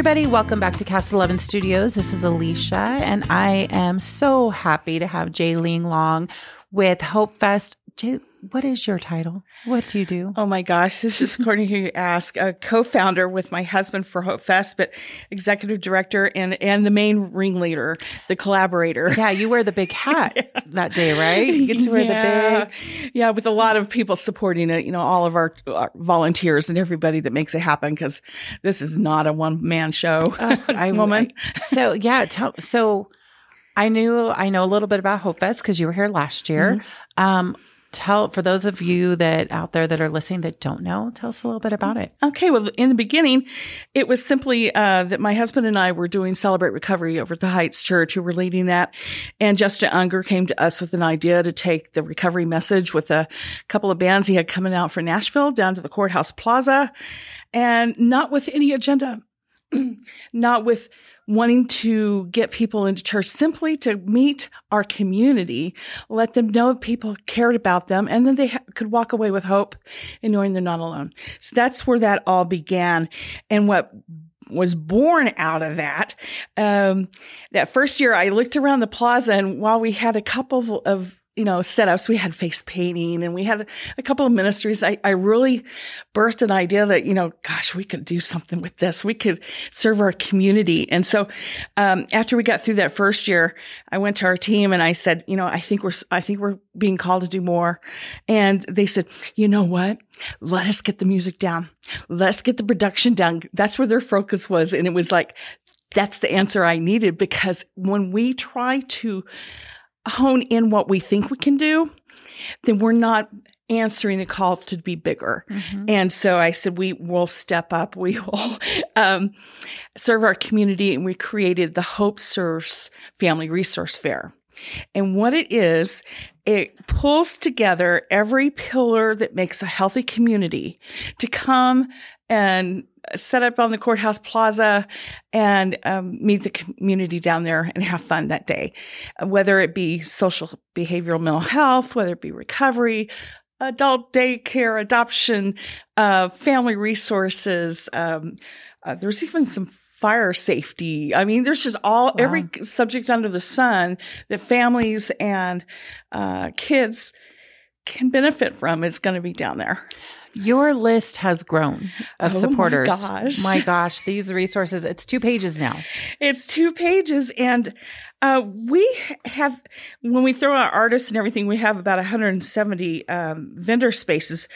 everybody. Welcome back to Cast 11 Studios. This is Alicia, and I am so happy to have Jaylene Long with Hope Fest. Jay, what is your title? What do you do? Oh my gosh, this is according to you ask. A co-founder with my husband for Hope Fest, but executive director and and the main ringleader, the collaborator. Yeah, you wear the big hat yeah. that day, right? You get to wear yeah. the big. Yeah, with a lot of people supporting it. You know, all of our, our volunteers and everybody that makes it happen because this is not a one man show. Uh, I, woman. I, so yeah, tell, so. I knew I know a little bit about Hope Fest because you were here last year. Mm-hmm. Um, tell for those of you that out there that are listening that don't know tell us a little bit about it. Okay well in the beginning it was simply uh, that my husband and i were doing celebrate recovery over at the heights church. Who were leading that. And justin unger came to us with an idea to take the recovery message with a couple of bands he had coming out for nashville down to the courthouse plaza. And not with any agenda not with wanting to get people into church simply to meet our community, let them know people cared about them, and then they ha- could walk away with hope and knowing they're not alone. So that's where that all began. And what was born out of that. Um, that first year, I looked around the plaza, and while we had a couple of you know, setups. We had face painting and we had a couple of ministries. I, I really birthed an idea that, you know, gosh, we could do something with this. We could serve our community. And so, um, after we got through that first year, I went to our team and I said, you know, I think we're, I think we're being called to do more. And they said, you know what? Let us get the music down. Let's get the production down. That's where their focus was. And it was like, that's the answer I needed because when we try to hone in what we think we can do, then we're not answering the call to be bigger. Mm-hmm. And so I said, we will step up. We will um, serve our community. And we created the Hope Serves Family Resource Fair. And what it is, it pulls together every pillar that makes a healthy community to come and set up on the courthouse plaza and um, meet the community down there and have fun that day, whether it be social behavioral mental health, whether it be recovery, adult daycare, adoption, uh, family resources. Um, uh, there's even some fire safety. I mean, there's just all wow. every subject under the sun that families and uh, kids can benefit from is going to be down there. Your list has grown of oh supporters. My gosh. my gosh, these resources, it's two pages now. It's two pages. And uh, we have, when we throw out artists and everything, we have about 170 um, vendor spaces.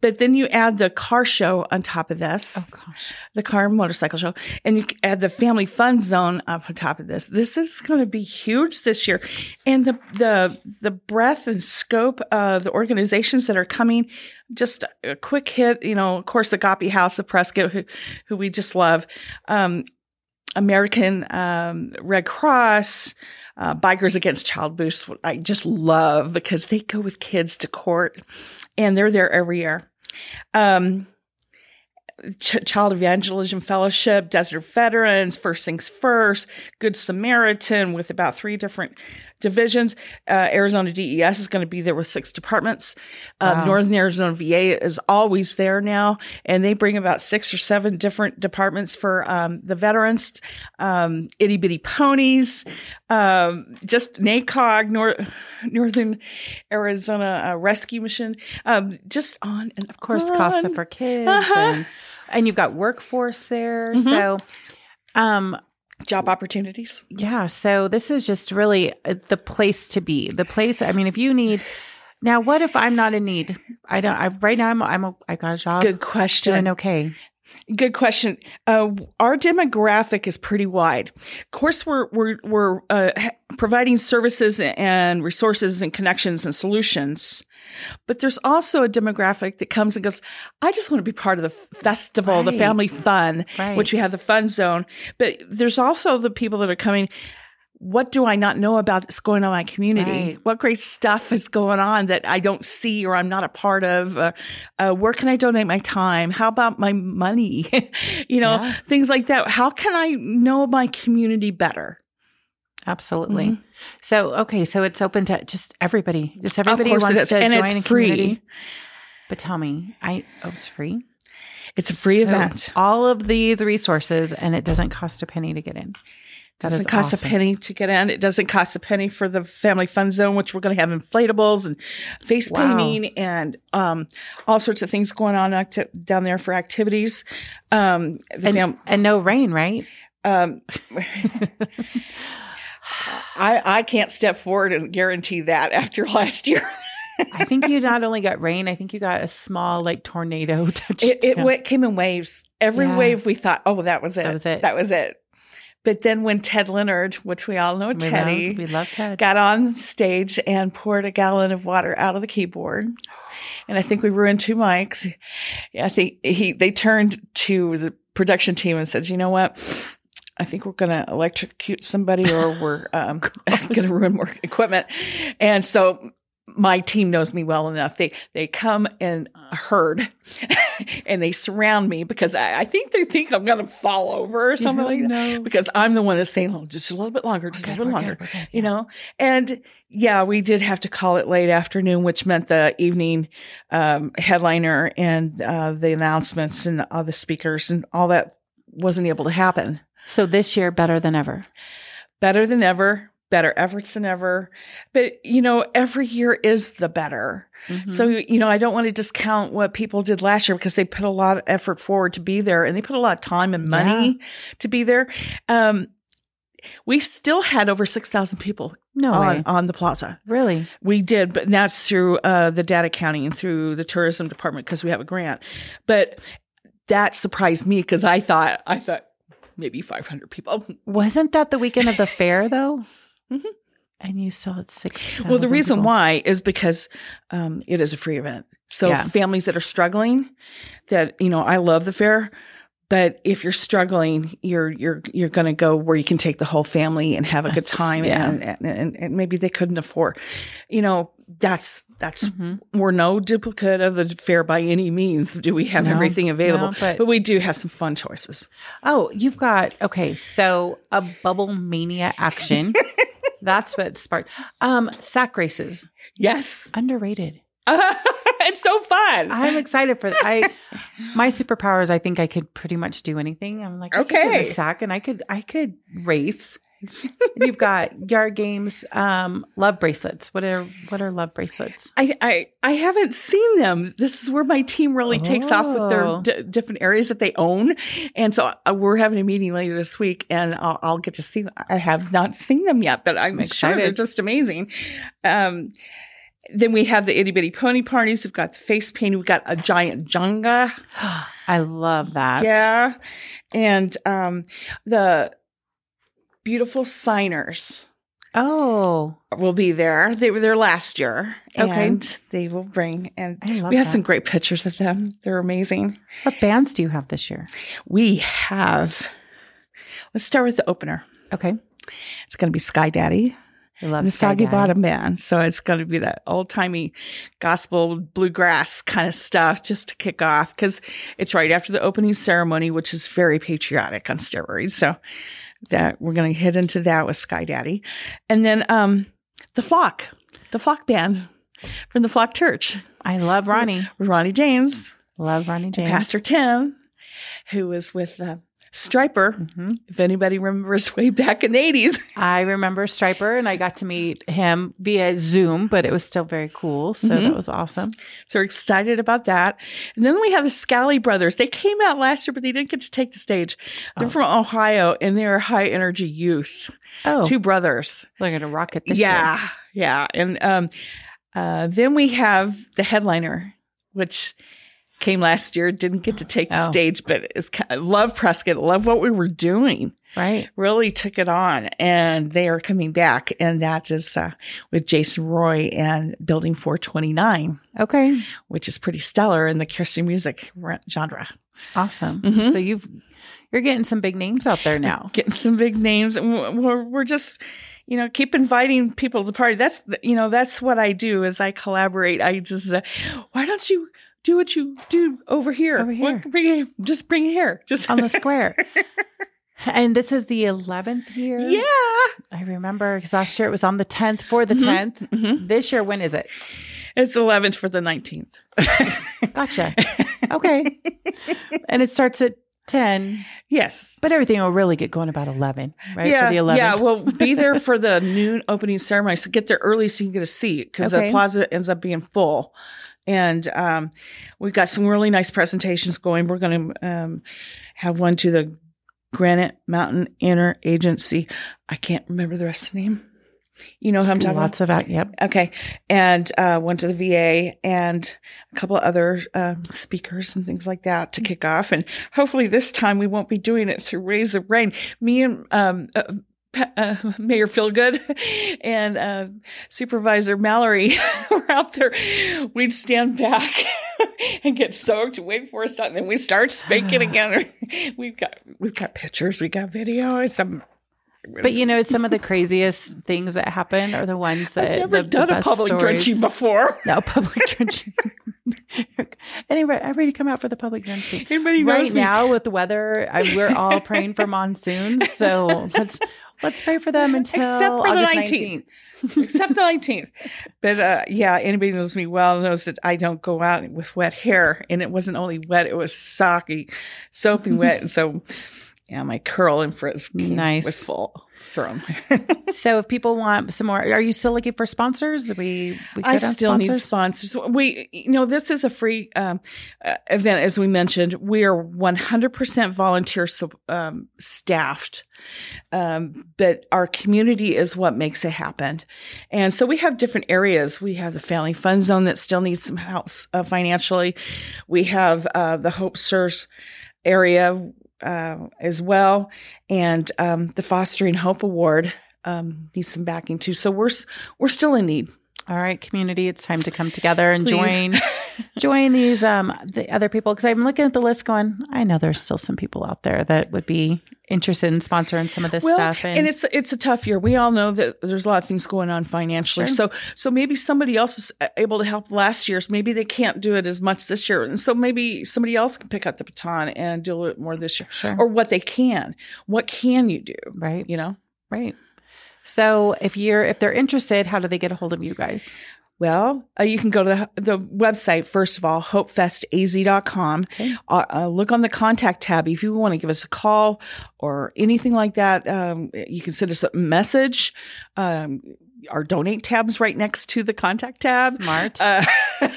But then you add the car show on top of this. Oh gosh. The car and motorcycle show. And you add the family fun zone up on top of this. This is going to be huge this year. And the, the, the breadth and scope of the organizations that are coming, just a quick hit, you know, of course, the Agape House of Prescott, who, who we just love. Um, American, um, Red Cross, uh, Bikers Against Child Abuse, I just love because they go with kids to court and they're there every year. Um, Ch- Child Evangelism Fellowship, Desert Veterans, First Things First, Good Samaritan, with about three different divisions. Uh, Arizona DES is going to be there with six departments. Uh, wow. Northern Arizona VA is always there now, and they bring about six or seven different departments for um, the veterans. Um, itty bitty ponies, um, just NACOG, Nor- Northern Arizona uh, Rescue Mission, um, just on and of course on. CASA for kids, uh-huh. and, and, you've got workforce there, mm-hmm. so. Um, job opportunities. Yeah. So this is just really uh, the place to be. The place. I mean, if you need. Now, what if I'm not in need? I don't. I right now I'm. I'm. A, I got a job. Good question. Doing okay. Good question. Uh, our demographic is pretty wide. Of course, we're we're we're uh, providing services and resources and connections and solutions but there's also a demographic that comes and goes, I just want to be part of the festival, right. the family fun, right. which we have the fun zone. But there's also the people that are coming, what do I not know about that's going on in my community? Right. What great stuff is going on that I don't see or I'm not a part of? Uh, uh, where can I donate my time? How about my money? you know, yeah. things like that. How can I know my community better? Absolutely. Mm-hmm. So, okay, so it's open to just everybody. Just everybody wants to and join it's a free. community. But tell me, I oh, it's free. It's a free So event. All of these resources, and it doesn't cost a penny to get in. Doesn't cost awesome. a penny to get in. It doesn't cost a penny for the family fun zone, which we're going to have inflatables and face Wow. painting and um, all sorts of things going on acti- down there for activities. Um, And, fam- and no rain, right? um, I I can't step forward and guarantee that after last year. I think you not only got rain, I think you got a small like tornado touch. It, it came in waves. Every Yeah. wave we thought, oh, that was it. That was it. That was it. But then when Ted Leonard, which we all know we Teddy, love, we love Ted. got on stage and poured a gallon of water out of the keyboard. And I think we ruined two mics. I think he they turned to the production team and said, "You know what? I think we're going to electrocute somebody, or we're um, going to ruin more equipment." And so my team knows me well enough. They they come and herd and they surround me because I, I think they think I'm going to fall over or something like that. no. Because I'm the one that's saying, "Oh, just a little bit longer, just a little bit longer." good, good, you yeah. know and yeah we did have to call it late afternoon which meant the evening um, headliner and uh, the announcements and all the speakers and all that wasn't able to happen So this year, better than ever. better than ever better efforts than ever but you know every year is the better Mhm. so you know i don't want to discount what people did last year because they put a lot of effort forward to be there and they put a lot of time and money to be there um, we still had over 6000 people no on, way, on the plaza really. We did, but that's through uh, the data counting and through the tourism department because we have a grant. But that surprised me because I thought I thought maybe 500 people. Wasn't that the weekend of the fair though? Mhm. And you still had six. Well, the reason why is because um, it is a free event. So Yeah. families that are struggling, that you know, I love the fair. But if you're struggling, you're you're you're going to go where you can take the whole family and have a good time, yeah. and, and, and and maybe they couldn't afford. You know, that's that's Mhm. we're no duplicate of the fair by any means. Do we have No, everything available? no, but- but, we do have some fun choices. Oh, you've got okay. So a bubble mania action. That's what sparked. Um, sack races Yes, underrated. it's so fun. I'm excited for I. My superpowers. I think I could pretty much do anything. I'm like I could get Okay. a sack, and I could I could race. You've got yard games, um, love bracelets. What are what are love bracelets? I, I I haven't seen them. This is where my team really takes off with Oh. their d- different areas that they own, and so uh, we're having a meeting later this week, and I'll, I'll get to see. Them. I have not seen them yet, but I'm sure they're just amazing. Um, then we have the itty bitty pony parties. We've got the face painting. We've got a giant Jenga. I love that. Yeah, and um, the beautiful signers Oh, will be there. They were there last year, Okay. and they will bring. And we have that. some great pictures of them. They're amazing. what bands do you have this year? We have. Let's start with the opener. Okay, It's going to be Sky Daddy I love the Soggy. Bottom Band. So it's going to be that old timey gospel bluegrass kind of stuff just to kick off because it's right after the opening ceremony, which is very patriotic on steroids. So that we're going to hit into that with Sky Daddy, and then um the Flock, the Flock Band from the Flock Church, I love Ronnie. Ronnie James, Love Ronnie James. Pastor Tim, who was with uh, Stryper. Mhm. If anybody remembers way back in the 80s. I remember Stryper, and I got to meet him via Zoom, but it was still very cool. So Mhm. that was awesome. So we're excited about that. And then we have the Scally brothers. They came out last year, but they didn't get to take the stage. They're Oh. from Ohio and they're high energy youth. Oh, Two brothers. they're gonna rock it this yeah. year. Yeah. And um, uh, then we have the headliner, which came last year, didn't get to take the Oh. stage, but it's kind of, love Prescott, love what we were doing. Right. Really took it on, and they are coming back, and that is uh, with Jason Roy and Building 429 Okay. which is pretty stellar in the Christian music genre. Awesome. Mhm. So you've you're getting some big names out there now. Getting some big names, and we're- we're we're just, you know, keep inviting people to the party. That's you know, that's what I do is I collaborate. I just, uh, why don't you do what you do over here? Over here. What- bring it, just bring it here. Just on the square. and this is the 11th year. yeah. I remember because last year it was on the 10th for the Mhm. 10th. Mhm. This year, when is it? It's 11th for the 19th. Gotcha. Okay. and it starts at 10, Yes. but everything will really get going about 11, right? Yeah, For the 11th. yeah. Well, be there for the noon opening ceremony. So get there early so you can get a seat because Okay. the plaza ends up being full. And um, we've got some really nice presentations going. We're going to um, have one to the Granite Mountain Interagency. I can't remember the rest of the name. You know who I'm talking about? Lots of that. Yep. Okay. And uh, went to the VA and a couple of other um, speakers and things like that to kick off. And hopefully this time we won't be doing it through Rays of Rain. Me and um, uh, uh, Mayor Phil Goode and uh, Supervisor Mallory were out there. We'd stand back and get soaked, and wait for us, and then we start spanking again. We've got we've got pictures, we got video, and some. But you know, some of the craziest things that happen are the ones that I've never the, the done a public stories. drenching before. No, public drenching. anyway, I'm ready to come out for the public drenching. Anybody knows Right me? now, with the weather, I, we're all praying for monsoons. So let's let's pray for them until Except for the August 19th. except the 19th. But uh, yeah, anybody knows me well knows that I don't go out with wet hair. And it wasn't only wet, it was socky, soapy wet. And so, yeah, my curl and frizz Nice. was full thrown. So if people want some more, are you still looking for sponsors? We we I still need sponsors? sponsors. We, you know, this is a free um, uh, event, as we mentioned. We are 100% volunteer um, staffed, um, but our community is what makes it happen. And so we have different areas. We have the Family Fun Zone that still needs some help uh, financially. We have uh, the Hope Serves area uh, as well, and um, the Fostering Hope Award um, needs some backing too. So we're we're still in need. All right, community, it's time to come together and Please. join join these um the other people because I'm looking at the list going, I know there's still some people out there that would be interested in sponsoring some of this well, stuff and, it's it's a tough year. We all know that there's a lot of things going on financially. Sure. So so maybe somebody else was able to help last year. So maybe they can't do it as much this year, and so maybe somebody else can pick up the baton and do a it more this year, Sure. or what they can. What can you do? right, You know. right. So if you're if they're interested, how do they get a hold of you guys? Well, uh, you can go to the, the website, first of all, hopefestaz.com. Okay. Uh, uh, look on the contact tab. If you want to give us a call or anything like that, um, you can send us a message. Um, our donate tabs right next to the contact tab. Smart. Uh,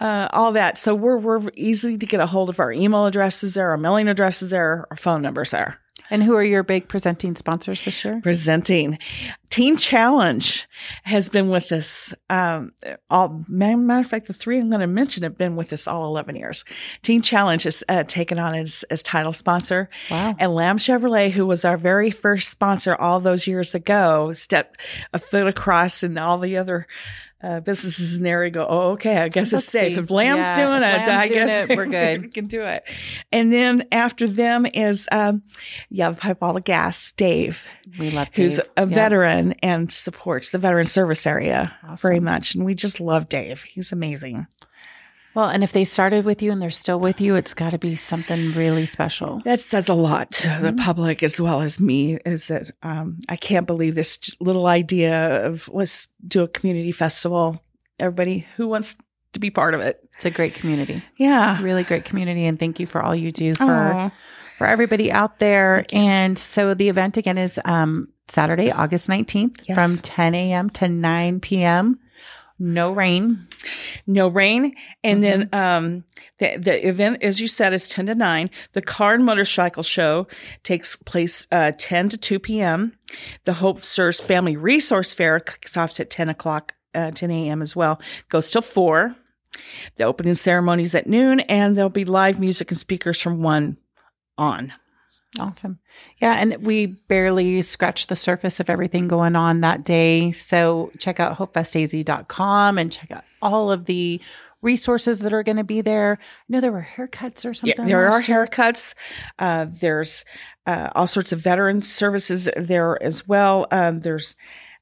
uh, all that. So we're, we're easy to get a hold of our email addresses there, our mailing addresses there, our phone numbers there. And who are your big presenting sponsors this year? presenting. Teen Challenge has been with us. Um, all matter of fact, the three I'm going to mention have been with us all 11 years. Teen Challenge has uh, taken on as, as title sponsor, Wow. and Lamb Chevrolet, who was our very first sponsor all those years ago, stepped a foot across, and all the other. Uh, businesses in the area go, oh, okay, I guess Let's it's safe. see. If Lamb's Yeah, doing if it, Lamb's I guess it, we're good. we can do it. And then after them is, um, yeah, the pipe all the gas, Dave We love who's a Yeah. veteran and supports the veteran service area very much. And we just love Dave. He's amazing. Well, and if they started with you and they're still with you, it's got to be something really special. That says a lot to Mm-hmm. the public as well as me is that um, I can't believe this little idea of let's do a community festival. Everybody who wants to be part of it. It's a great community, Yeah. really great community, and thank you for all you do for Aw. for everybody out there. And so the event again is um, Saturday, August nineteenth, Yes. from ten a.m. to nine p.m. No rain. no rain. And then Mm-hmm. um, the, the event, as you said, is 10 to 9. The car and motorcycle show takes place uh, 10 to 2 p.m. The Hope Serves Family Resource Fair kicks off at 10 o'clock, uh, 10 a.m. as well, goes till 4. The opening ceremonies at noon, and there'll be live music and speakers from 1 on. Awesome. Yeah. And we barely scratched the surface of everything going on that day. So check out hopefestaz.com and check out all of the resources that are going to be there. I know there were haircuts or something. Yeah, there are year. haircuts. Uh, there's uh, all sorts of veteran services there as well. Um, there's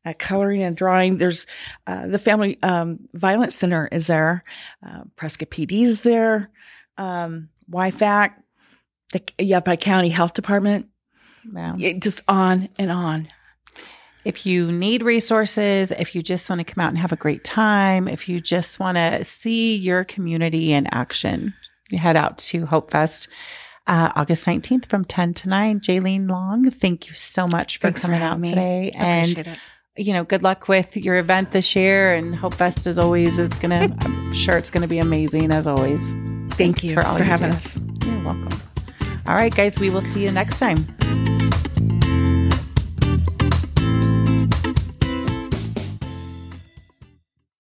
uh, coloring and drawing. There's uh, the Family um, Violence Center is there. Uh, Prescott PD is there. Um, YFAC, the Yavapai County Health Department. Wow. It, just on and on. if you need resources, if you just want to come out and have a great time, if you just want to see your community in action, you head out to Hope Fest. Uh, August 19th from 10 to 9. Jaylene Long, thank you so much for Thanks for coming out me. today. I And you know, good luck with your event this year. And Hope Fest, as always, is going to, I'm sure it's going to be amazing as always. Thank Thanks you for for having do. us. You're welcome. All right, guys, we will see you next time.